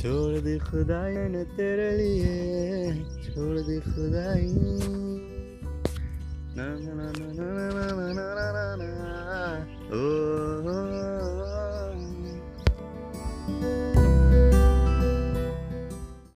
छोड़ दी खुदाई ने तेरे लिए छोड़ दी खुदाई ना ना ना ना ना ना ना ना ना ओ